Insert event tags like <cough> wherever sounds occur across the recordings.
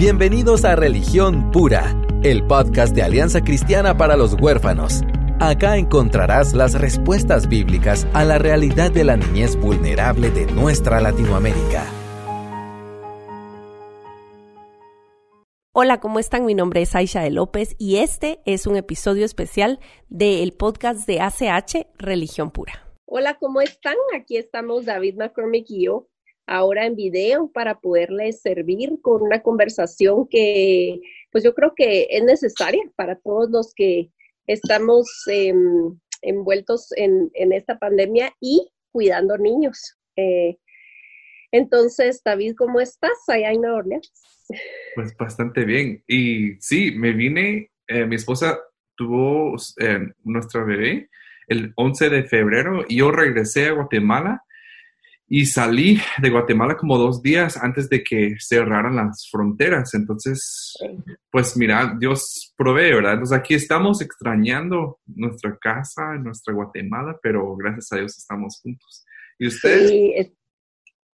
Bienvenidos a Religión Pura, el podcast de Alianza Cristiana para los Huérfanos. Acá encontrarás las respuestas bíblicas a la realidad de la niñez vulnerable de nuestra Latinoamérica. Hola, ¿cómo están? Mi nombre es Aisha de López y este es un episodio especial del podcast de ACH Religión Pura. Hola, ¿cómo están? Aquí estamos David McCormick y yo ahora en video para poderles servir con una conversación que pues yo creo que es necesaria para todos los que estamos em, envueltos en, esta pandemia y cuidando niños. Eh, entonces, David, ¿cómo estás allá en Nueva Orleans? Pues bastante bien. Y sí, me vine, eh, mi esposa tuvo eh, nuestra bebé el 11 de febrero y yo regresé a Guatemala y salí de Guatemala como dos días antes de que cerraran las fronteras. Entonces, pues mira, Dios provee, ¿verdad? Entonces aquí estamos extrañando nuestra casa, nuestra Guatemala, pero gracias a Dios estamos juntos. ¿Y ustedes?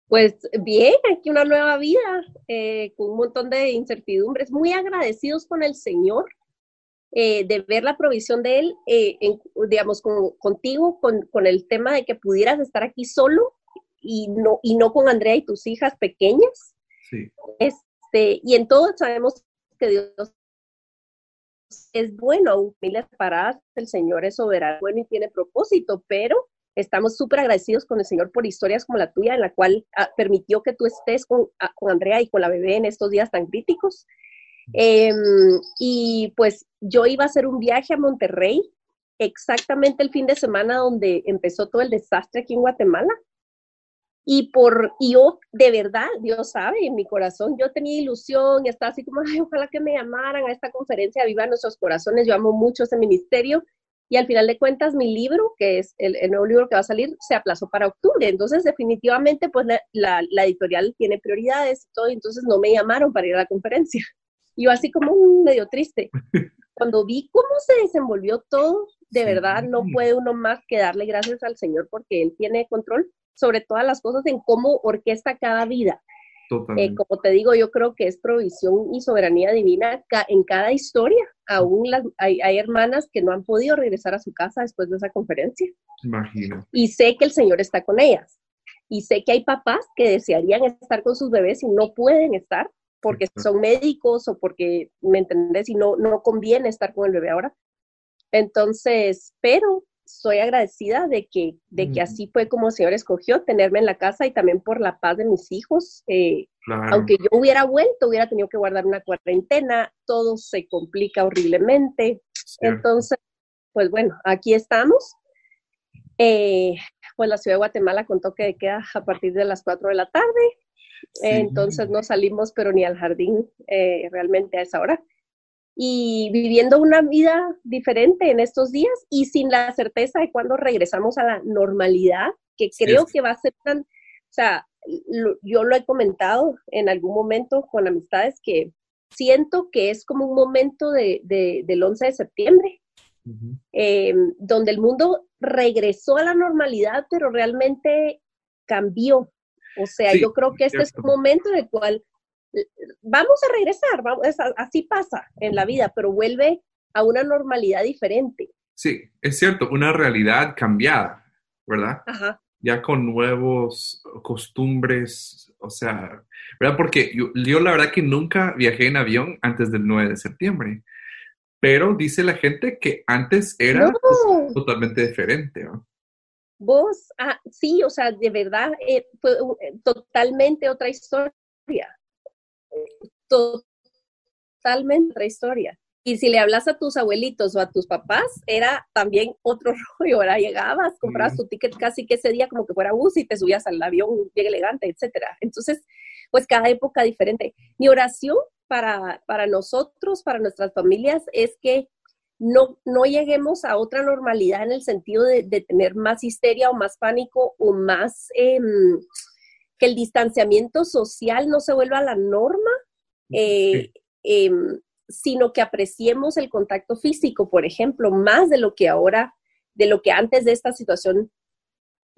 Pues bien, aquí una nueva vida, eh, con un montón de incertidumbres, muy agradecidos con el Señor eh, de ver la provisión de Él, eh, digamos, contigo, con, el tema de que pudieras estar aquí solo y no, y no con Andrea y tus hijas pequeñas. Sí. Este, y en todo sabemos que Dios es bueno, aún familias separadas, el Señor es soberano, bueno y tiene propósito, pero estamos súper agradecidos con el Señor por historias como la tuya, en la cual ah, permitió que tú estés con, ah, con Andrea y con la bebé en estos días tan críticos. Em, y pues yo iba a hacer un viaje a Monterrey, exactamente el fin de semana donde empezó todo el desastre aquí en Guatemala. Y por, y yo, de verdad, Dios sabe, en mi corazón, yo tenía ilusión y estaba así como, ay, ojalá que me llamaran a esta conferencia Viva Nuestros Corazones. Yo amo mucho ese ministerio. Y al final de cuentas, mi libro, que es el, nuevo libro que va a salir, se aplazó para octubre. Entonces, definitivamente, pues la, la editorial tiene prioridades y todo, entonces no me llamaron para ir a la conferencia. Y yo así como un medio triste. <laughs> Cuando vi cómo se desenvolvió todo, de verdad no puede uno más que darle gracias al Señor porque Él tiene control sobre todas las cosas en cómo orquesta cada vida. Eh, como te digo, yo creo que es provisión y soberanía divina en cada historia. Aún las, hay, hay, hermanas que no han podido regresar a su casa después de esa conferencia. Imagino. Y sé que el Señor está con ellas. Y sé que hay papás que desearían estar con sus bebés y no pueden estar porque son médicos o porque, ¿me entendés? Y no, no conviene estar con el bebé ahora. Entonces, pero soy agradecida de que, de que así fue como el Señor escogió tenerme en la casa y también por la paz de mis hijos. Eh, aunque yo hubiera vuelto, hubiera tenido que guardar una cuarentena, todo se complica horriblemente. Entonces, pues bueno, aquí estamos. Eh, pues la ciudad de Guatemala contó que queda a partir de las 4 de la tarde entonces no salimos, pero ni al jardín eh, realmente a esa hora. Y viviendo una vida diferente en estos días y sin la certeza de cuándo regresamos a la normalidad, que creo que va a ser tan, o sea, yo lo he comentado en algún momento con amistades que siento que es como un momento de, del 11 de septiembre, em, donde el mundo regresó a la normalidad, pero realmente cambió. O sea, yo creo que este es un momento en el cual vamos a regresar, vamos, así pasa en la vida, pero vuelve a una normalidad diferente. Sí, es cierto, una realidad cambiada, ¿verdad? Ajá. Ya con nuevos costumbres, o sea, ¿verdad? Porque yo, yo, la verdad que nunca viajé en avión antes del 9 de septiembre, pero dice la gente que antes era totalmente diferente, ¿no? Vos, ah, sí, o sea, de verdad, eh, fue eh, totalmente otra historia. Totalmente otra historia. Y si le hablas a tus abuelitos o a tus papás, era también otro <laughs> rollo. Ahora llegabas, comprabas tu ticket casi que ese día como que fuera bus y te subías al avión bien elegante, etcétera. Entonces, pues cada época diferente. Mi oración para, para nosotros, para nuestras familias, es que no, no lleguemos a otra normalidad en el sentido de, tener más histeria o más pánico o más em, que el distanciamiento social no se vuelva la norma, eh, em, sino que apreciemos el contacto físico, por ejemplo, más de lo que ahora, de lo que antes de esta situación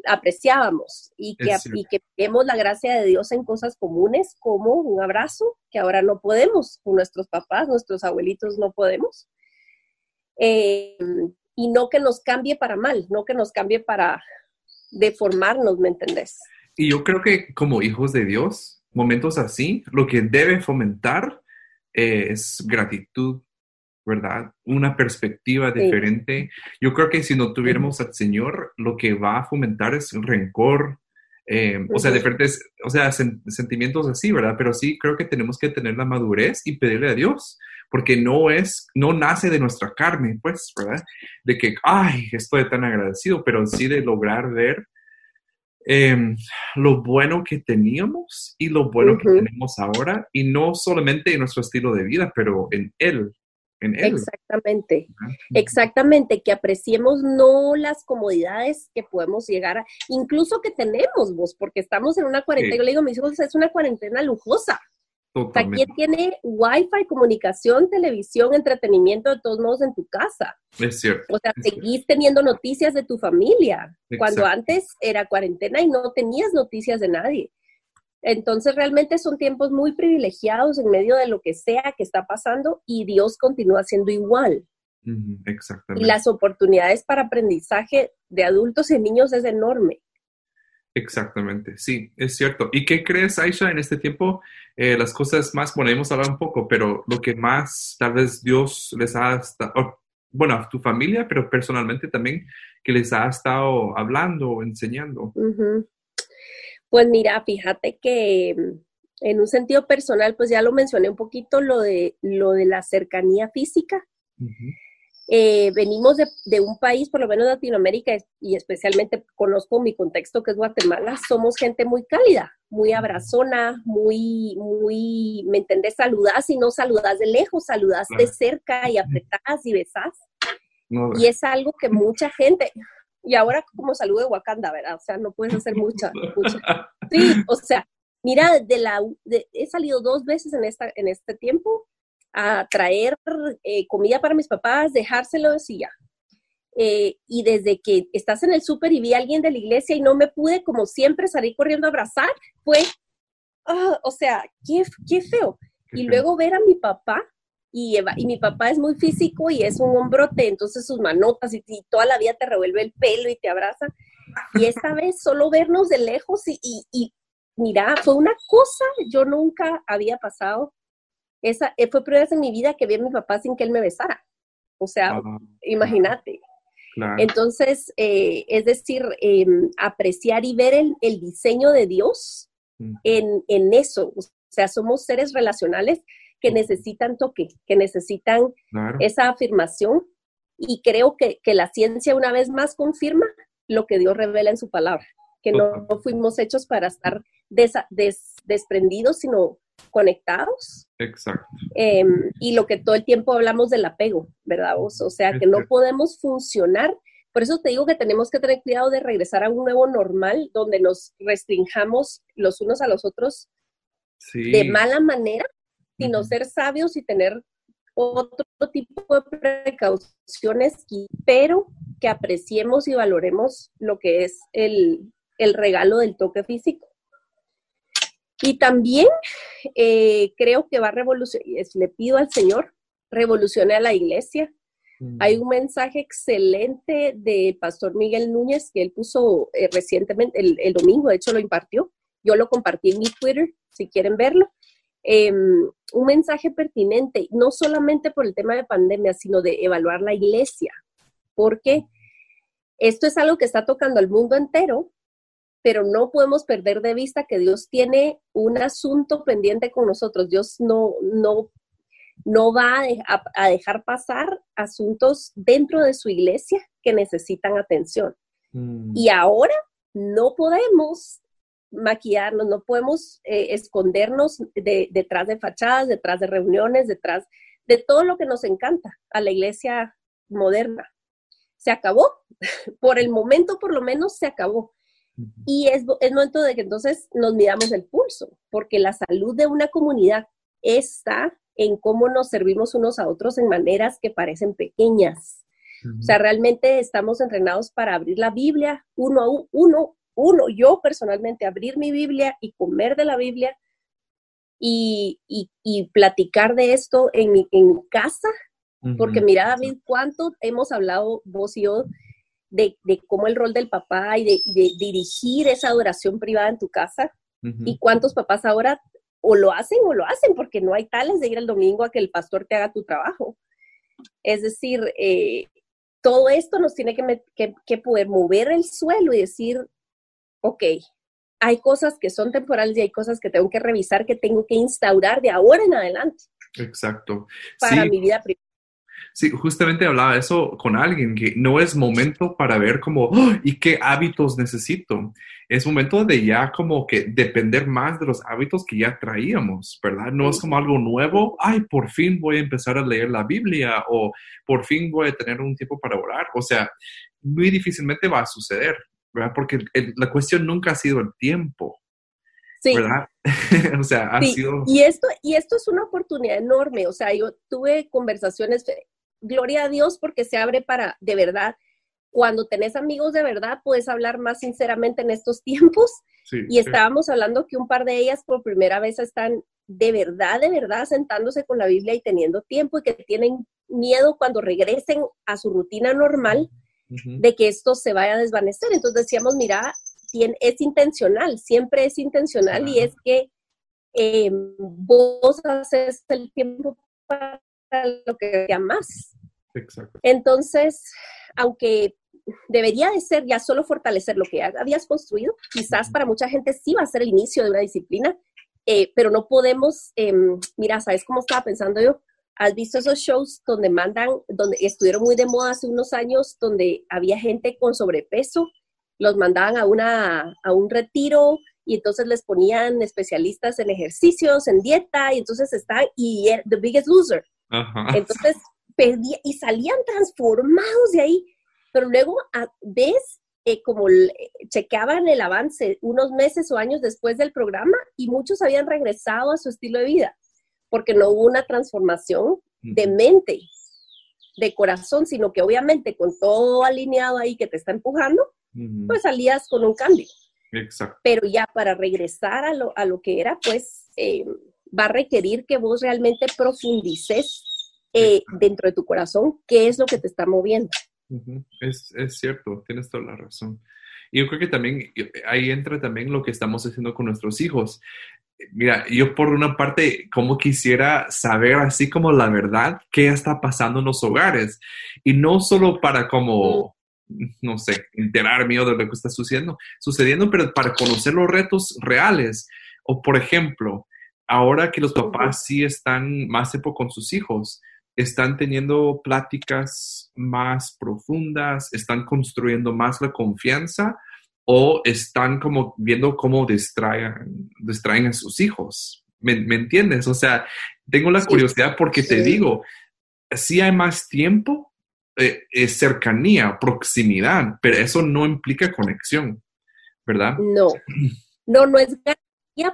apreciábamos y que, y que vemos la gracia de Dios en cosas comunes como un abrazo, que ahora no podemos con nuestros papás, nuestros abuelitos no podemos. Eh, y no que nos cambie para mal, no que nos cambie para deformarnos, ¿me entendés? Y yo creo que como hijos de Dios, momentos así, lo que debe fomentar eh, es gratitud, ¿verdad? Una perspectiva diferente. Yo creo que si no tuviéramos al Señor, lo que va a fomentar es rencor, eh, o sea, diferentes, o sea, sentimientos así, ¿verdad? Pero sí creo que tenemos que tener la madurez y pedirle a Dios, porque no es, no nace de nuestra carne, pues, ¿verdad? De que, ay, estoy tan agradecido, pero sí de lograr ver em, lo bueno que teníamos y lo bueno que tenemos ahora, y no solamente en nuestro estilo de vida, pero en Él, Exactamente, exactamente, que apreciemos no las comodidades que podemos llegar a, incluso que tenemos vos, porque estamos en una cuarentena, yo le digo a mis hijos, es una cuarentena lujosa. Totalmente. Aquí tiene wifi, comunicación, televisión, entretenimiento de todos modos en tu casa. Es cierto. O sea, seguís teniendo noticias de tu familia, cuando antes era cuarentena y no tenías noticias de nadie. Entonces realmente son tiempos muy privilegiados en medio de lo que sea que está pasando y Dios continúa siendo igual. exactamente. Y las oportunidades para aprendizaje de adultos y niños es enorme. Exactamente, sí, es cierto. ¿Y qué crees, Aisha, en este tiempo? Eh, las cosas más, bueno, hemos hablado un poco, pero lo que más tal vez Dios les ha, estado, bueno, a tu familia, pero personalmente también, que les ha estado hablando o enseñando. Pues mira, fíjate que mm, en un sentido personal, pues ya lo mencioné un poquito, lo de, lo de la cercanía física. Eh, venimos de, un país, por lo menos Latinoamérica, y especialmente conozco mi contexto que es Guatemala, somos gente muy cálida, muy abrazona, muy, muy, ¿me entendés? Saludás y no saludás de lejos, saludás de cerca y apretás y besás. y es algo que mucha gente, y ahora como salud de Wakanda, ¿verdad? O sea, no puedes hacer mucha, <laughs> Sí, o sea, mira, de la, he salido dos veces en, esta, en este tiempo a traer eh, comida para mis papás, dejárselos y ya. Eh, y desde que estás en el súper y vi a alguien de la iglesia y no me pude, como siempre, salir corriendo a abrazar, fue, ah, o sea, qué, qué feo. y luego ver a mi papá y, y, mi papá es muy físico y es un hombrote, entonces sus manotas y, toda la vida te revuelve el pelo y te abraza. Y esta vez solo vernos de lejos y, y, mira, fue una cosa, yo nunca había pasado, esa eh, fue primera vez en mi vida que vi a mi papá sin que él me besara. O sea, imagínate. Entonces, eh, es decir, em, apreciar y ver el, el diseño de Dios en, en, eso. O sea, somos seres relacionales que necesitan toque, que necesitan esa afirmación. Y creo que, la ciencia una vez más confirma lo que Dios revela en su palabra, que no, fuimos hechos para estar desprendidos, sino conectados. Exacto. Em, y lo que todo el tiempo hablamos del apego, ¿verdad? O, sea, que no podemos funcionar. Por eso te digo que tenemos que tener cuidado de regresar a un nuevo normal donde nos restringamos los unos a los otros de mala manera sino ser sabios y tener otro tipo de precauciones, pero que apreciemos y valoremos lo que es el, regalo del toque físico. Y también eh, creo que va a revolucionar, le pido al Señor, revolucione a la iglesia. Hay un mensaje excelente del pastor Miguel Núñez que él puso eh, recientemente, el, el, domingo, de hecho lo impartió. Yo lo compartí en mi Twitter, si quieren verlo. Em, un mensaje pertinente, no solamente por el tema de pandemia, sino de evaluar la iglesia, porque esto es algo que está tocando al mundo entero, pero no podemos perder de vista que Dios tiene un asunto pendiente con nosotros. Dios no, no, no va a, dejar pasar asuntos dentro de su iglesia que necesitan atención. Mm. Y ahora no podemos maquillarnos, no podemos eh, escondernos detrás de fachadas, detrás de reuniones, detrás de todo lo que nos encanta a la iglesia moderna. Se acabó, <laughs> por el momento por lo menos se acabó. Y es, es momento de que entonces nos midamos el pulso, porque la salud de una comunidad está en cómo nos servimos unos a otros en maneras que parecen pequeñas. O sea, realmente estamos entrenados para abrir la Biblia uno a uno, uno, yo personalmente, abrir mi Biblia y comer de la Biblia y, y, platicar de esto en mi, en casa, porque mira, David, cuánto hemos hablado vos y yo de, de cómo el rol del papá y de, dirigir esa adoración privada en tu casa, y cuántos papás ahora o lo hacen o lo hacen, porque no hay tales de ir el domingo a que el pastor te haga tu trabajo. Es decir, eh, todo esto nos tiene que, que, poder mover el suelo y decir, ok, hay cosas que son temporales y hay cosas que tengo que revisar, que tengo que instaurar de ahora en adelante. Exacto. Para mi vida privada. Sí, justamente hablaba eso con alguien, que no es momento para ver como, oh, ¿y qué hábitos necesito? Es momento de ya como que depender más de los hábitos que ya traíamos, ¿verdad? No es como algo nuevo, ay, por fin voy a empezar a leer la Biblia o por fin voy a tener un tiempo para orar. O sea, muy difícilmente va a suceder, ¿verdad? Porque la cuestión nunca ha sido el tiempo. Sí. ¿verdad? <laughs> o sea, ha sido... Y esto, y esto es una oportunidad enorme. O sea, yo tuve conversaciones gloria a Dios porque se abre para, de verdad, cuando tenés amigos de verdad, puedes hablar más sinceramente en estos <laughs> tiempos. y estábamos hablando que un par de ellas por primera vez están de verdad, de verdad sentándose con la Biblia y teniendo tiempo y que tienen miedo cuando regresen a su rutina normal de que esto se vaya a desvanecer. Entonces decíamos, mira, es intencional, siempre es intencional y es que eh, vos haces el tiempo para lo que más. Exacto. Entonces, aunque debería de ser ya solo fortalecer lo que habías construido, quizás para mucha gente sí va a ser el inicio de una disciplina, eh, pero no podemos, em, mira, ¿sabes cómo estaba pensando yo? ¿Has visto esos shows donde mandan, donde estuvieron muy de moda hace unos años, donde había gente con sobrepeso, los mandaban a, una, a un retiro y entonces les ponían especialistas en ejercicios, en dieta, y entonces están, y The Biggest Loser, entonces, y salían transformados de ahí, pero luego ah, ves eh, como chequeaban el avance unos meses o años después del programa y muchos habían regresado a su estilo de vida, porque no hubo una transformación de mente, de corazón, sino que obviamente con todo alineado ahí que te está empujando, pues salías con un cambio. Exacto. Pero ya para regresar a lo, a lo que era, pues eh, va a requerir que vos realmente profundices eh, dentro de tu corazón qué es lo que te está moviendo. es, es, cierto, tienes toda la razón. Y yo creo que también ahí entra también lo que estamos haciendo con nuestros hijos. Mira, yo por una parte, como quisiera saber así como la verdad, qué está pasando en los hogares. Y no solo para como, no sé, enterarme de lo que está sucediendo, sucediendo, pero para conocer los retos reales. O por ejemplo, ahora que los papás sí están más tiempo con sus hijos, están teniendo pláticas más profundas, están construyendo más la confianza o están como viendo cómo distraen, distraen a sus hijos. ¿Me, entiendes? O sea, tengo la curiosidad porque te digo, sí hay más tiempo, eh, es cercanía, proximidad, pero eso no implica conexión, ¿verdad? No, no, no es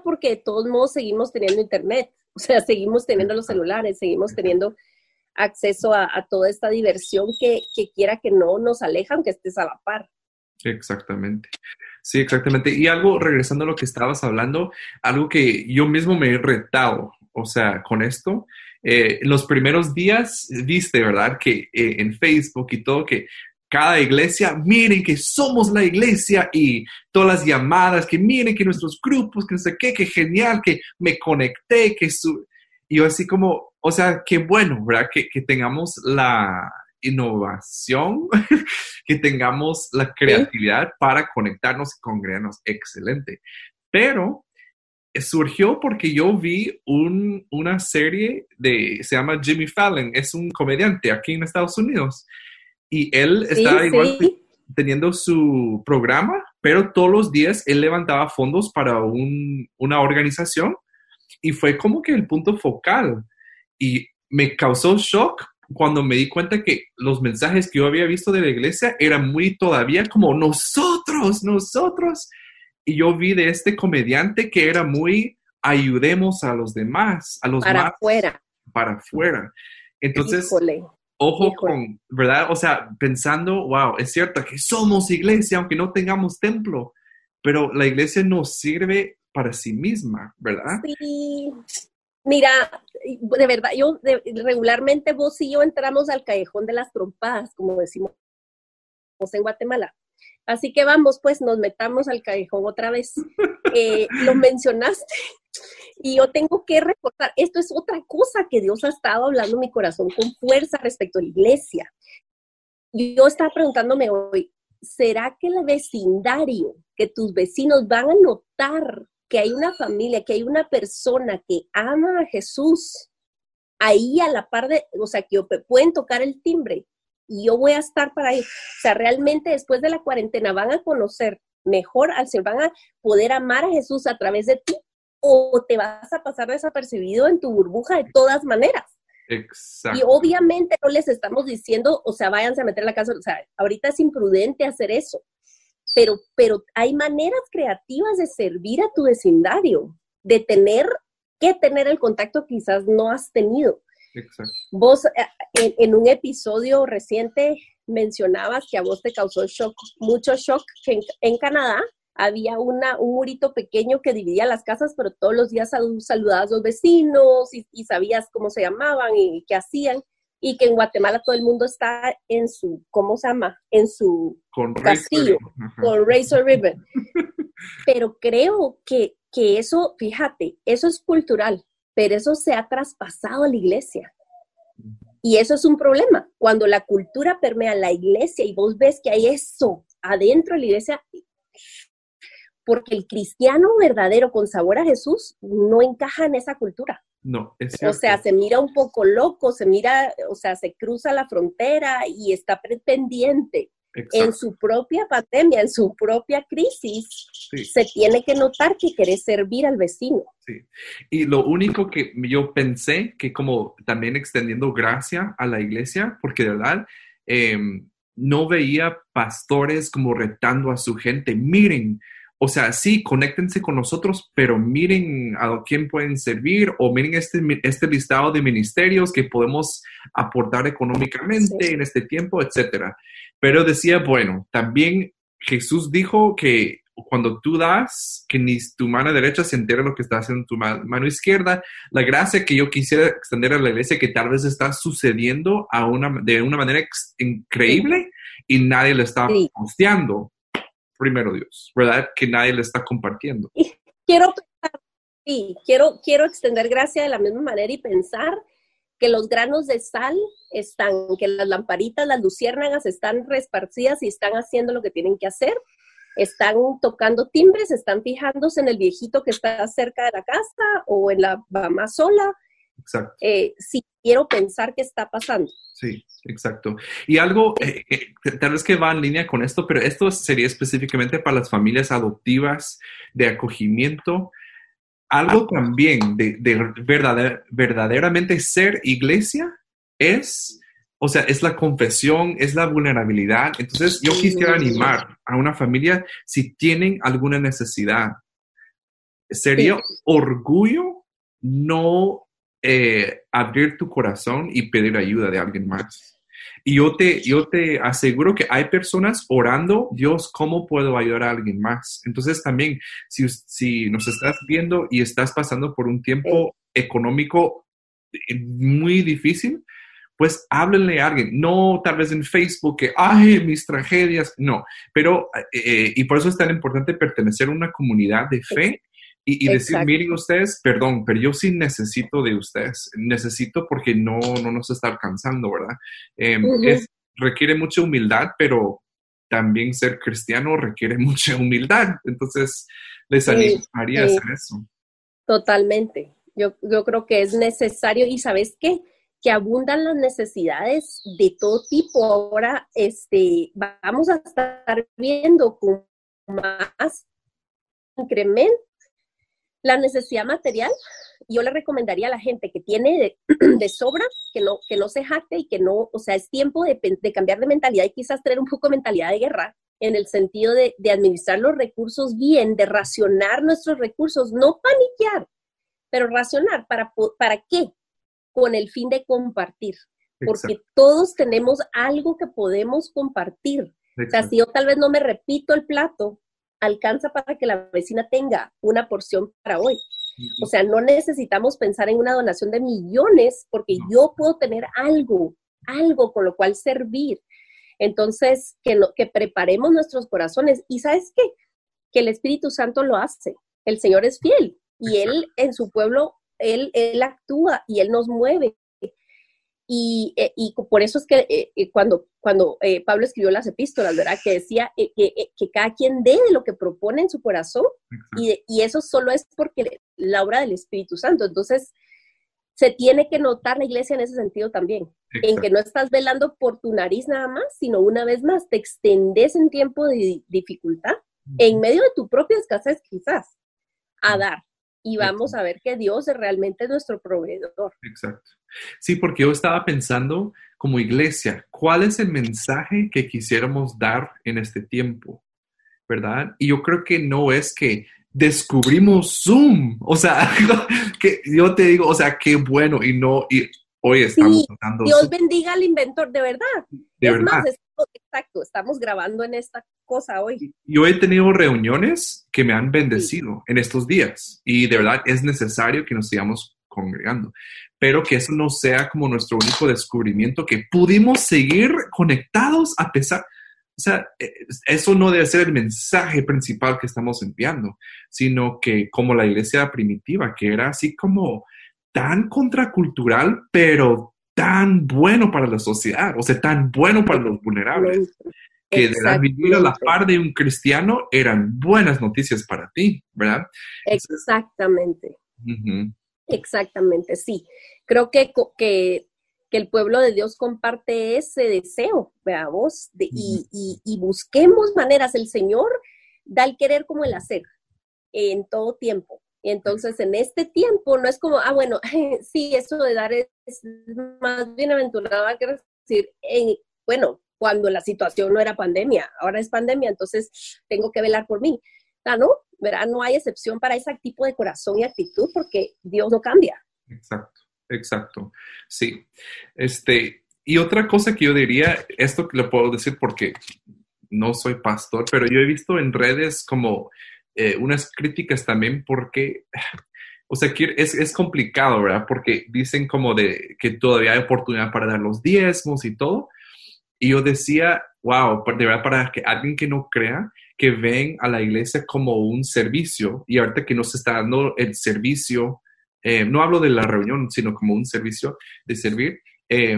porque de todos modos seguimos teniendo internet, o sea, seguimos teniendo los celulares, seguimos teniendo acceso a, toda esta diversión que, quiera que no nos aleja, aunque estés a la par. Exactamente. Sí, exactamente. Y algo, regresando a lo que estabas hablando, algo que yo mismo me he retado, o sea, con esto, eh, los primeros días, viste, ¿verdad? Que eh, en Facebook y todo, que cada iglesia, miren que somos la iglesia y todas las llamadas, que miren que nuestros grupos, que no sé qué, que genial, que me conecté, que su... Y yo así como, o sea, qué bueno, ¿verdad? Que, que tengamos la innovación, <laughs> que tengamos la creatividad para conectarnos y congregarnos. Excelente. Pero surgió porque yo vi un, una serie de, se llama Jimmy Fallon, es un comediante aquí en Estados Unidos. Y él estaba igual teniendo su programa, pero todos los días él levantaba fondos para una organización y fue como que el punto focal. Y me causó shock cuando me di cuenta que los mensajes que yo había visto de la iglesia eran muy todavía como nosotros, nosotros. Y yo vi de este comediante que era muy ayudemos a los demás, a los para afuera. Para afuera. Entonces, ojo con, ¿verdad? O sea, pensando, wow, es cierto que somos iglesia, aunque no tengamos templo, pero la iglesia nos sirve para sí misma, ¿verdad? Sí. Mira, de verdad, yo regularmente vos y yo entramos al callejón de las trompadas, como decimos en Guatemala. Así que vamos, pues nos metamos al callejón otra vez. <laughs> Eh, lo mencionaste y yo tengo que recordar, esto es otra cosa que Dios ha estado hablando en mi corazón con fuerza respecto a la iglesia. Yo estaba preguntándome hoy, ¿será que el vecindario, que tus vecinos van a notar que hay una familia, que hay una persona que ama a Jesús ahí a la par de, o sea, que pueden tocar el timbre y yo voy a estar para ahí. O sea, realmente después de la cuarentena van a conocer mejor al Señor, van a poder amar a Jesús a través de ti o te vas a pasar desapercibido en tu burbuja de todas maneras. Exacto. Y obviamente no les estamos diciendo, o sea, váyanse a meter la casa, o sea, ahorita es imprudente hacer eso pero, pero hay maneras creativas de servir a tu vecindario, de tener que tener el contacto que quizás no has tenido. Exacto. Vos eh, en, un episodio reciente mencionabas que a vos te causó shock, mucho shock, que en, Canadá había una, un murito pequeño que dividía las casas, pero todos los días saludabas a los vecinos y, y sabías cómo se llamaban y qué hacían y que en Guatemala todo el mundo está en su, ¿cómo se llama? En su castillo, con Razor Ribbon. <laughs> Pero creo que, que eso, fíjate, eso es cultural, pero eso se ha traspasado a la iglesia. Y eso es un problema. Cuando la cultura permea la iglesia y vos ves que hay eso adentro de la iglesia, porque el cristiano verdadero con sabor a Jesús no encaja en esa cultura. No, es O sea, se mira un poco loco, se mira, o sea, se cruza la frontera y está pendiente. En su propia pandemia, en su propia crisis, se tiene que notar que quiere servir al vecino. Sí. Y lo único que yo pensé, que como también extendiendo gracia a la iglesia, porque de verdad, em, no veía pastores como retando a su gente, miren, o sea, sí, conéctense con nosotros, pero miren a quién pueden servir o miren este, este listado de ministerios que podemos aportar económicamente en este tiempo, etcétera. Pero decía, bueno, también Jesús dijo que cuando tú das, que ni tu mano derecha se entera lo que está haciendo tu mano izquierda. La gracia que yo quisiera extender a la iglesia que tal vez está sucediendo a una, de una manera increíble y nadie le está posteando primero Dios, ¿verdad? Que nadie le está compartiendo. Y quiero, sí, quiero, quiero extender gracia de la misma manera y pensar que los granos de sal están, que las lamparitas, las luciérnagas están resparcidas y están haciendo lo que tienen que hacer. Están tocando timbres, están fijándose en el viejito que está cerca de la casa o en la mamá sola. Exacto. Eh, sí, quiero pensar qué está pasando. Sí, exacto. Y algo, eh, eh, tal vez que va en línea con esto, pero esto sería específicamente para las familias adoptivas de acogimiento. Algo también de, verdaderamente ser iglesia es, o sea, es la confesión, es la vulnerabilidad. Entonces, yo quisiera animar a una familia si tienen alguna necesidad. Sería orgullo no eh, abrir tu corazón y pedir ayuda de alguien más. Y yo te, yo te aseguro que hay personas orando, Dios, ¿cómo puedo ayudar a alguien más? Entonces también, si, si nos estás viendo y estás pasando por un tiempo económico eh, muy difícil, pues háblenle a alguien, no tal vez en Facebook que, ay, mis tragedias, no, pero, eh, y por eso es tan importante pertenecer a una comunidad de fe y, decir, miren ustedes, perdón, pero yo sí necesito de ustedes, necesito porque no, no nos está alcanzando, ¿verdad? Em, requiere mucha humildad, pero también ser cristiano requiere <laughs> mucha humildad, entonces les animaría a hacer eso. Totalmente, yo, yo creo que es necesario. Y sabes qué, que abundan las necesidades de todo tipo. Ahora, este, vamos a estar viendo con más incremento la necesidad material, yo le recomendaría a la gente que tiene <clears throat> de, sobra, que no, que no se jacte y que no, o sea, es tiempo de, cambiar de mentalidad y quizás tener un poco de mentalidad de guerra en el sentido de, administrar los recursos bien, de racionar nuestros recursos, no paniquear, pero racionar. ¿Para, ¿Para qué? Con el fin de compartir. porque todos tenemos algo que podemos compartir. O sea, si yo tal vez no me repito el plato, alcanza para que la vecina tenga una porción para hoy. O sea, no necesitamos pensar en una donación de millones porque yo puedo tener algo, algo con lo cual servir. Entonces, que, que preparemos nuestros corazones. Y sabes qué? Que el Espíritu Santo lo hace. El Señor es fiel y Él en su pueblo, Él, él actúa y Él nos mueve. Y, eh, y, por eso es que eh, eh, cuando, cuando Pablo escribió las epístolas, ¿verdad? Que decía que, que, cada quien dé de lo que propone en su corazón y, y, eso solo es porque la obra del Espíritu Santo. Entonces, se tiene que notar la iglesia en ese sentido también, en que no estás velando por tu nariz nada más, sino una vez más te extendes en tiempo de dificultad, en medio de tu propia escasez quizás, a dar. Y vamos a ver que Dios es realmente nuestro proveedor. Exacto. Sí, porque yo estaba pensando como iglesia, ¿cuál es el mensaje que quisiéramos dar en este tiempo? ¿Verdad? Y yo creo que no es que descubrimos Zoom. O sea, <laughs> que yo te digo, o sea, qué bueno y no, y hoy estamos sí, Dios bendiga al inventor, de verdad. De es verdad. Más, exacto, estamos grabando en esta cosa hoy. Yo he tenido reuniones que me han bendecido en estos días y de verdad es necesario que nos sigamos congregando, pero que eso no sea como nuestro único descubrimiento, que pudimos seguir conectados a pesar, o sea, e, eso no debe ser el mensaje principal que estamos enviando, sino que como la iglesia primitiva, que era así como tan contracultural, pero tan bueno para la sociedad, o sea, tan bueno para los vulnerables, que de vivir a la par de un cristiano eran buenas noticias para ti, ¿verdad? Exactamente. Exactamente, sí. Creo que, que que el pueblo de Dios comparte ese deseo, veamos, y, y, busquemos maneras. El Señor da el querer como el hacer en todo tiempo. Y entonces en este tiempo no es como, ah, bueno, <laughs> sí, eso de dar es, más bienaventurado que decir, en, bueno, cuando la situación no era pandemia, ahora es pandemia, entonces tengo que velar por mí. Ah, ¿no? ¿Verdad? No hay excepción para ese tipo de corazón y actitud porque Dios no cambia. Exacto exacto. Sí. Este, y otra cosa que yo diría, esto que lo puedo decir porque no soy pastor, pero yo he visto en redes como eh, unas críticas también porque, <sighs> o sea, es, es complicado, ¿verdad? Porque dicen como de que todavía hay oportunidad para dar los diezmos y todo. Y yo decía, wow, de verdad, para que alguien que no crea, que ven a la iglesia como un servicio y ahorita que no se está dando el servicio eh, no hablo de la reunión, sino como un servicio de servir. Eh,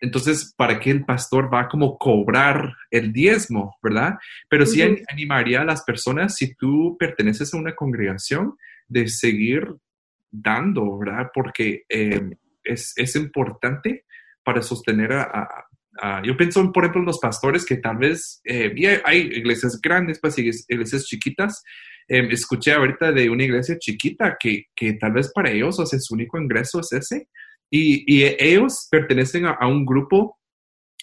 entonces, ¿para qué el pastor va a como cobrar el diezmo, verdad? Pero sí animaría a las personas, si tú perteneces a una congregación, de seguir dando, ¿verdad? Porque eh, es, importante para sostener a, Yo pienso, por ejemplo, en los pastores que tal vez hay iglesias grandes, pues iglesias chiquitas, Em, escuché ahorita de una iglesia chiquita que, que, tal vez para ellos, o sea, su único ingreso es ese. Y, y ellos pertenecen a, un grupo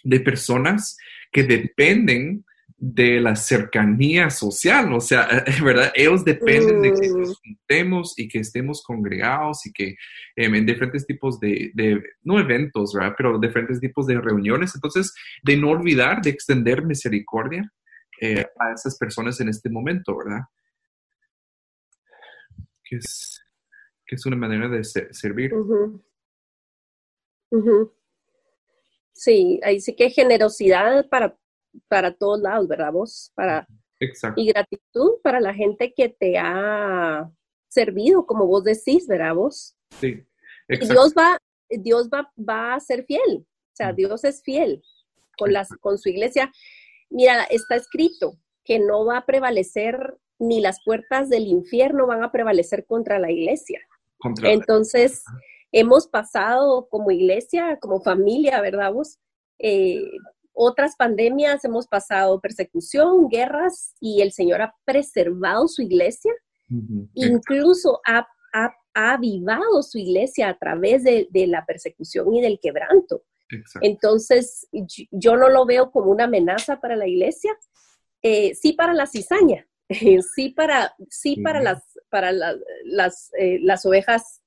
de personas que dependen de la cercanía social, o sea, <laughs> ¿verdad? Ellos dependen de que nos mm. juntemos y que estemos congregados y que em, en diferentes tipos de, de, no eventos, ¿verdad? Pero diferentes tipos de reuniones. Entonces, de no olvidar de extender misericordia eh, a esas personas en este momento, ¿verdad? que es, que es una manera de servir. Sí, ahí sí que hay generosidad para, para todos lados, ¿verdad vos? Para, Exacto. Y gratitud para la gente que te ha servido, como vos decís, ¿verdad vos? Sí. Dios va, Dios va, va a ser fiel, o sea, Dios es fiel con, las, con su iglesia. Mira, está escrito que no va a prevalecer ni las puertas del infierno van a prevalecer contra la iglesia. Entonces, hemos pasado como iglesia, como familia, ¿verdad vos? Eh, otras pandemias, hemos pasado persecución, guerras, y el Señor ha preservado su iglesia, incluso ha, avivado su iglesia a través de, la persecución y del quebranto. Entonces, yo no lo veo como una amenaza para la iglesia, eh, sí para la cizaña, <laughs> sí para, sí para las, para las, eh, las ovejas,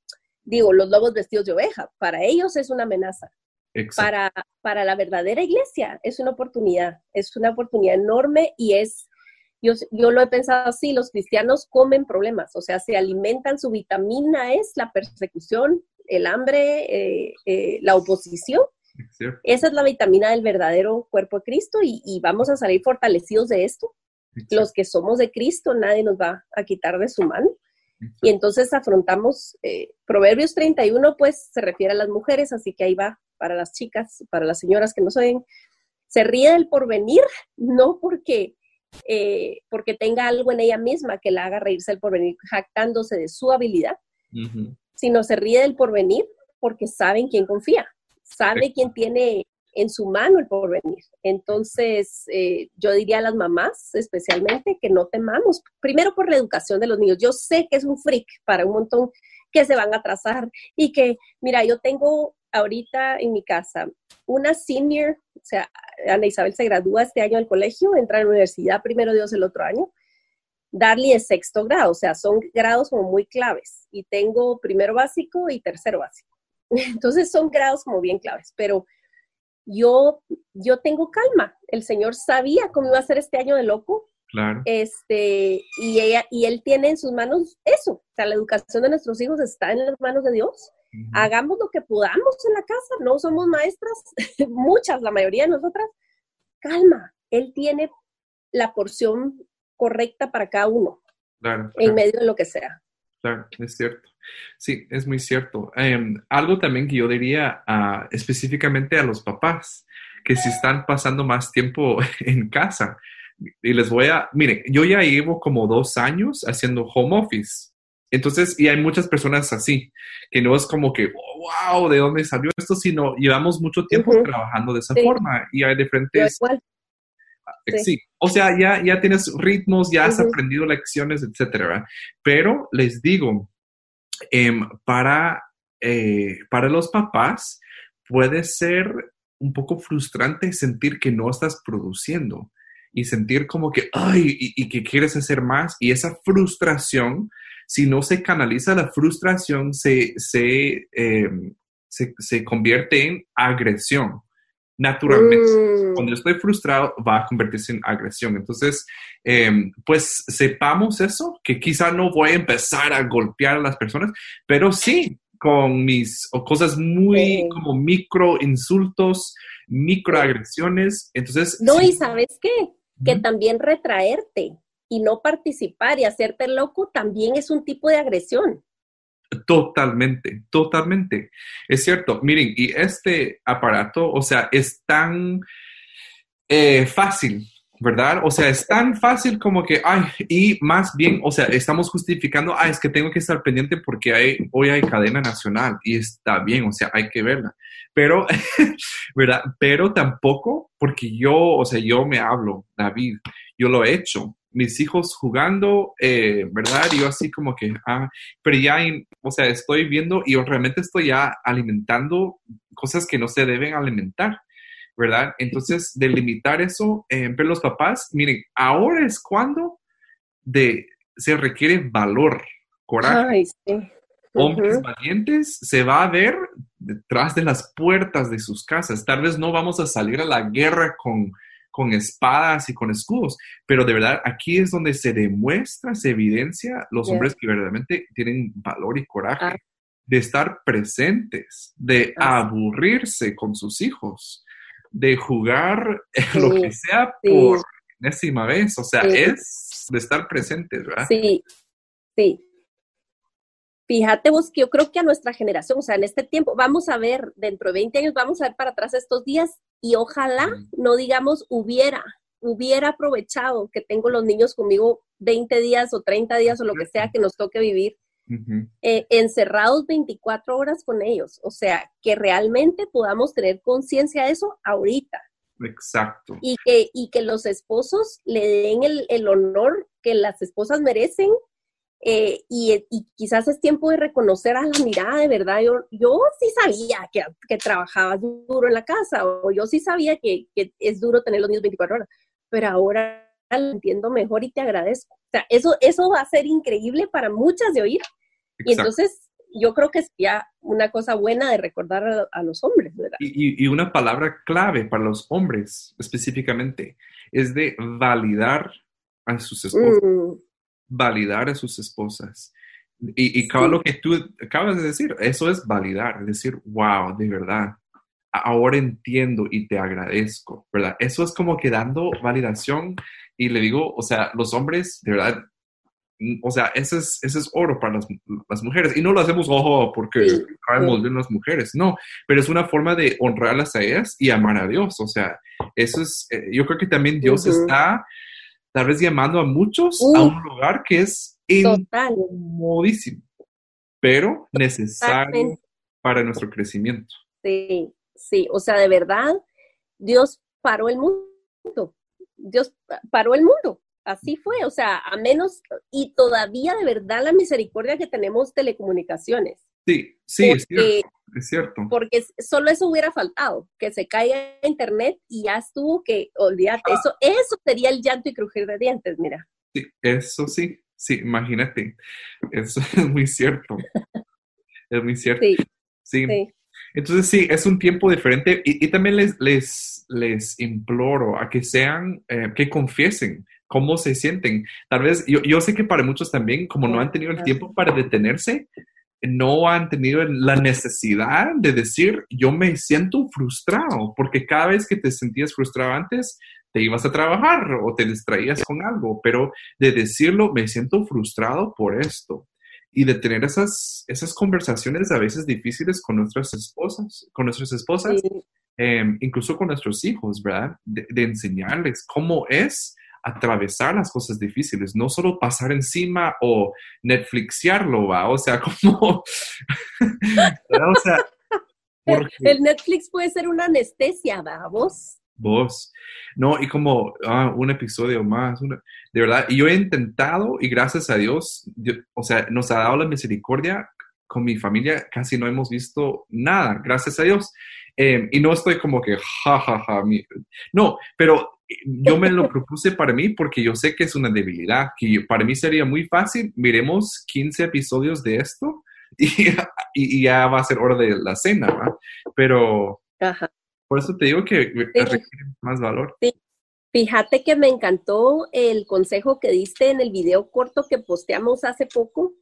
digo, los lobos vestidos de oveja, para ellos es una amenaza. Para, para la verdadera iglesia. Es una oportunidad, es una oportunidad enorme y es, yo, yo lo he pensado así, los cristianos comen problemas, o sea, se alimentan, su vitamina es la persecución, el hambre, eh, eh, la oposición. Esa es la vitamina del verdadero cuerpo de Cristo y, y vamos a salir fortalecidos de esto. Los que somos de Cristo, nadie nos va a quitar de su mano. Y entonces afrontamos, eh, Proverbios 31, pues se refiere a las mujeres, así que ahí va para las chicas, para las señoras que nos oyen. Se ríe del porvenir, no porque, eh, porque tenga algo en ella misma que la haga reírse del porvenir, jactándose de su habilidad, sino se ríe del porvenir porque saben quién confía, sabe quién tiene en su mano el porvenir. Entonces, eh, yo diría a las mamás especialmente que no temamos, primero por la educación de los niños. Yo sé que es un freak para un montón que se van a atrasar y que, mira, yo tengo ahorita en mi casa una senior, o sea, Ana Isabel se gradúa este año del colegio, entra a la universidad primero Dios el otro año. Darly es sexto grado, o sea, son grados como muy claves. Y tengo primero básico y tercero básico. <laughs> Entonces son grados como bien claves, pero yo, yo tengo calma. El Señor sabía cómo iba a ser este año de loco. Claro. Este, y, ella, y Él tiene en sus manos eso. O sea, la educación de nuestros hijos está en las manos de Dios. Hagamos lo que podamos en la casa. No somos maestras, <laughs> muchas, la mayoría de nosotras. Calma. Él tiene la porción correcta para cada uno. Claro, En medio de lo que sea. Claro, es cierto. Sí, es muy cierto. Em, algo también que yo diría ah, específicamente a los papás, que si están pasando más tiempo <laughs> en casa, y les voy a, miren, yo ya llevo como dos años haciendo home office. Entonces, y hay muchas personas así, que no es como que, wow, ¿de dónde salió esto? Sino llevamos mucho tiempo trabajando de esa forma y hay diferentes... Sí. sí. o sea, ya, ya tienes ritmos, ya has aprendido lecciones, etcétera. Pero les digo, Em, para, eh, para los papás puede ser un poco frustrante sentir que no estás produciendo y sentir como que, ay, y, que quieres hacer más. Y esa frustración, si no se canaliza, la frustración se, se, em, se convierte en agresión naturalmente. Mm. Cuando estoy frustrado, va a convertirse en agresión. Entonces, em, pues sepamos eso, que quizá no voy a empezar a golpear a las personas, pero sí con mis cosas muy como micro insultos, micro agresiones. Entonces. No, y sabes qué? Que también retraerte y no participar y hacerte loco también es un tipo de agresión. Totalmente, totalmente. Es cierto. Miren, y este aparato, o sea, es tan eh, fácil, ¿verdad? O sea, es tan fácil como que, ay, y más bien, o sea, estamos justificando, ay, es que tengo que estar pendiente porque hoy hay cadena nacional y está bien, o sea, hay que verla. Pero, <laughs> ¿verdad? Pero tampoco porque yo, o sea, yo me hablo, David, yo lo he hecho mis hijos jugando, eh, ¿verdad? Y yo así como que, ah, pero ya, o sea, estoy viendo y yo realmente estoy ya alimentando cosas que no se deben alimentar, ¿verdad? Entonces, delimitar eso, eh, pero los papás, miren, ahora es cuando de, se requiere valor, coraje. Hombres valientes se va a ver detrás de las puertas de sus casas. Tal vez no vamos a salir a la guerra con con espadas y con escudos, pero de verdad aquí es donde se demuestra, se evidencia los hombres que verdaderamente tienen valor y coraje ah. de estar presentes, de aburrirse con sus hijos, de jugar <laughs> lo que sea por décima vez, o sea, es de estar presentes, ¿verdad? Sí, sí. Fíjate vos que yo creo que a nuestra generación, o sea, en este tiempo, vamos a ver, dentro de 20 años, vamos a ver para atrás estos días y ojalá no digamos hubiera, hubiera aprovechado que tengo los niños conmigo 20 días o 30 días o lo que sea que nos toque vivir, eh, encerrados 24 horas con ellos. O sea, que realmente podamos tener conciencia de eso ahorita. Exacto. Y que, y que los esposos le den el, el honor que las esposas merecen eh, y, quizás es tiempo de reconocer a la mirada de verdad. Yo, yo sí sabía que, que trabajabas duro en la casa, o yo sí sabía que, que, es duro tener los niños 24 horas, pero ahora lo entiendo mejor y te agradezco. O sea, eso, eso va a ser increíble para muchas de oír. Y entonces, yo creo que sería una cosa buena de recordar a, los hombres, ¿verdad? Y, y, una palabra clave para los hombres específicamente es de validar a sus esposas. Mm. Validar a sus esposas. Y, y lo que tú acabas de decir, eso es validar, es decir, wow, de verdad, ahora entiendo y te agradezco, ¿verdad? Eso es como que dando validación y le digo, o sea, los hombres, de verdad, mm, o sea, ese es, ese es oro para las, las mujeres. Y no lo hacemos, ojo, porque caemos bien las mujeres, no, pero es una forma de honrarlas a ellas y amar a Dios. O sea, eso es, eh, yo creo que también Dios está tal vez llamando a muchos a un lugar que es incomodísimo, pero necesario para nuestro crecimiento. Sí, sí, o sea, de verdad, Dios paró el mundo. Dios paró el mundo. Así fue, o sea, a menos, y todavía de verdad la misericordia que tenemos telecomunicaciones. Sí, sí, es cierto, es cierto. Porque solo eso hubiera faltado, que se caiga internet y ya estuvo que, olvídate, ah. eso, eso sería el llanto y crujir de dientes, mira. Sí, eso sí, Sí, imagínate. Eso <laughs> es muy cierto. Es muy cierto. Sí. Entonces sí, es un tiempo diferente y, también les, les, les, imploro a que sean, eh, que confiesen cómo se sienten. Tal vez, yo, yo sé que para muchos también, como no han tenido el tiempo para detenerse, no han tenido la necesidad de decir, yo me siento frustrado, porque cada vez que te sentías frustrado antes, te ibas a trabajar o te distraías con algo, pero de decirlo, me siento frustrado por esto. Y de tener esas, esas conversaciones a veces difíciles con nuestras esposas, con nuestras esposas, em, incluso con nuestros hijos, ¿verdad? De, enseñarles cómo es atravesar las cosas difíciles, no solo pasar encima o Netflixiarlo, ¿va? O sea, <laughs> como... o sea, El Netflix puede ser una anestesia, ¿va? ¿Vos? Vos. No, y como ah, un episodio más, de verdad, y yo he intentado y gracias a Dios, o sea, nos ha dado la misericordia con mi familia, casi no hemos visto nada, gracias a Dios. Em, y no estoy como que, ja, ja, ja, no, pero yo me lo propuse para mí porque yo sé que es una debilidad, que para mí sería muy fácil, miremos 15 episodios de esto <laughs> y, y, ya va a ser hora de la cena, ¿verdad? Pero... Ajá por eso te digo que requiere más valor. Sí. Fíjate que me encantó el consejo que diste en el video corto que posteamos hace poco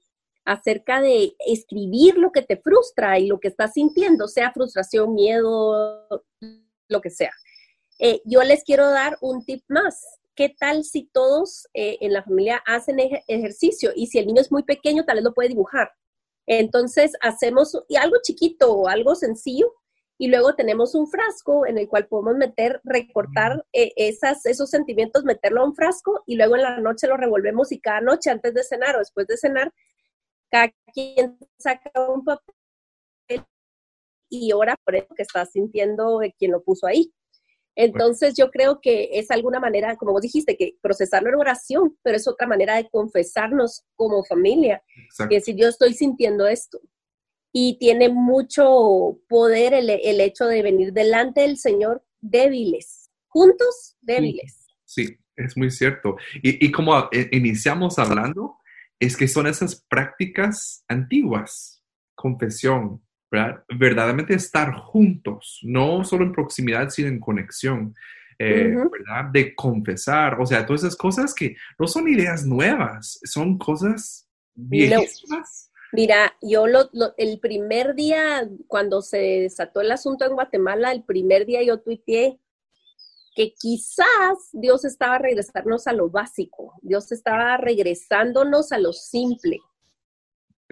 acerca de escribir lo que te frustra y lo que estás sintiendo, sea frustración, miedo, lo que sea. Eh, yo les quiero dar un tip más. ¿Qué tal si todos eh, en la familia hacen ejercicio y si el niño es muy pequeño, tal vez lo puede dibujar? Entonces hacemos algo chiquito o algo sencillo y luego tenemos un frasco en el cual podemos meter, recortar eh, esas, esos sentimientos, meterlo a un frasco y luego en la noche lo revolvemos y cada noche antes de cenar o después de cenar, cada quien saca un papel y ora por eso que está sintiendo quien lo puso ahí. Entonces yo creo que es alguna manera, como vos dijiste, que procesarlo en oración, pero es otra manera de confesarnos como familia, que si yo estoy sintiendo esto, y tiene mucho poder el, hecho de venir delante del Señor débiles, juntos débiles. Sí, es muy cierto. Y, como eh, iniciamos hablando, es que son esas prácticas antiguas, confesión, ¿verdad? verdaderamente estar juntos, no solo en proximidad, sino en conexión. Eh, ¿verdad? De confesar, o sea, todas esas cosas que no son ideas nuevas, son cosas viejísimas, Mira, yo lo, el primer día, cuando se desató el asunto en Guatemala, el primer día yo tuiteé que quizás Dios estaba regresándonos a lo básico, Dios estaba regresándonos a lo simple,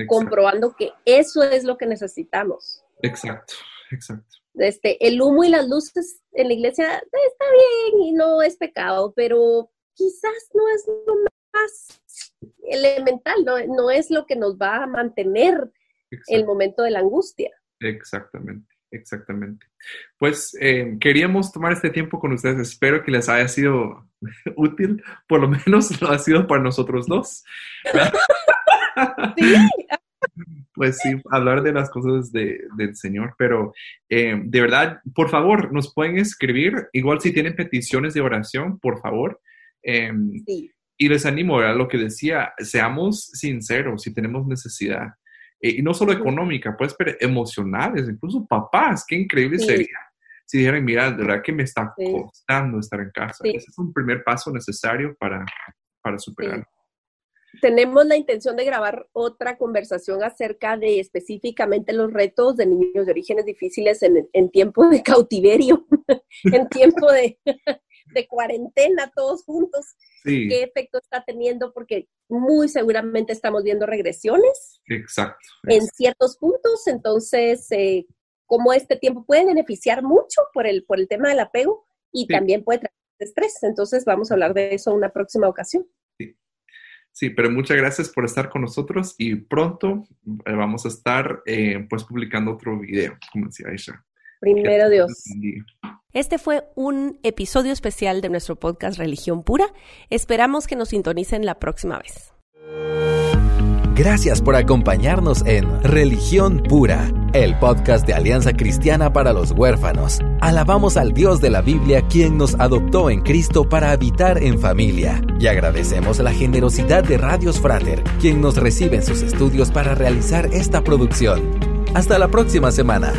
comprobando que eso es lo que necesitamos. Exacto, exacto. Este, el humo y las luces en la iglesia está bien y no es pecado, pero quizás no es lo más elemental, no, no es lo que nos va a mantener el momento de la angustia. Exactamente, exactamente. Pues eh, queríamos tomar este tiempo con ustedes. Espero que les haya sido <laughs> útil, por lo menos lo ha sido para nosotros dos. <laughs> sí. <laughs> Pues sí, hablar de las cosas de, del Señor, pero eh, de verdad, por favor, nos pueden escribir, igual si tienen peticiones de oración, por favor. Eh, sí y les animo a lo que decía, seamos sinceros si tenemos necesidad. Eh, y no solo económica, pues, pero emocionales, incluso papás. Qué increíble sería si dijeran, mira, de verdad que me está costando estar en casa. Ese es un primer paso necesario para, para superarlo tenemos la intención de grabar otra conversación acerca de específicamente los retos de niños de orígenes difíciles en, tiempo de cautiverio, <laughs> en tiempo de, cuarentena, todos juntos. ¿Qué efecto está teniendo? Porque muy seguramente estamos viendo regresiones. Exacto. En ciertos puntos, entonces, eh, como este tiempo puede beneficiar mucho por el, por el tema del apego y también puede traer estrés. Entonces, vamos a hablar de eso en una próxima ocasión. Sí, pero muchas gracias por estar con nosotros y pronto eh, vamos a estar eh, pues publicando otro video, como decía Aisha. Primero Dios. Este fue un episodio especial de nuestro podcast Religión Pura. Esperamos que nos sintonicen la próxima vez. Gracias por acompañarnos en Religión Pura, el podcast de Alianza Cristiana para los Huérfanos. Alabamos al Dios de la Biblia quien nos adoptó en Cristo para habitar en familia. Y agradecemos la generosidad de Radios Frater, quien nos recibe en sus estudios para realizar esta producción. Hasta la próxima semana.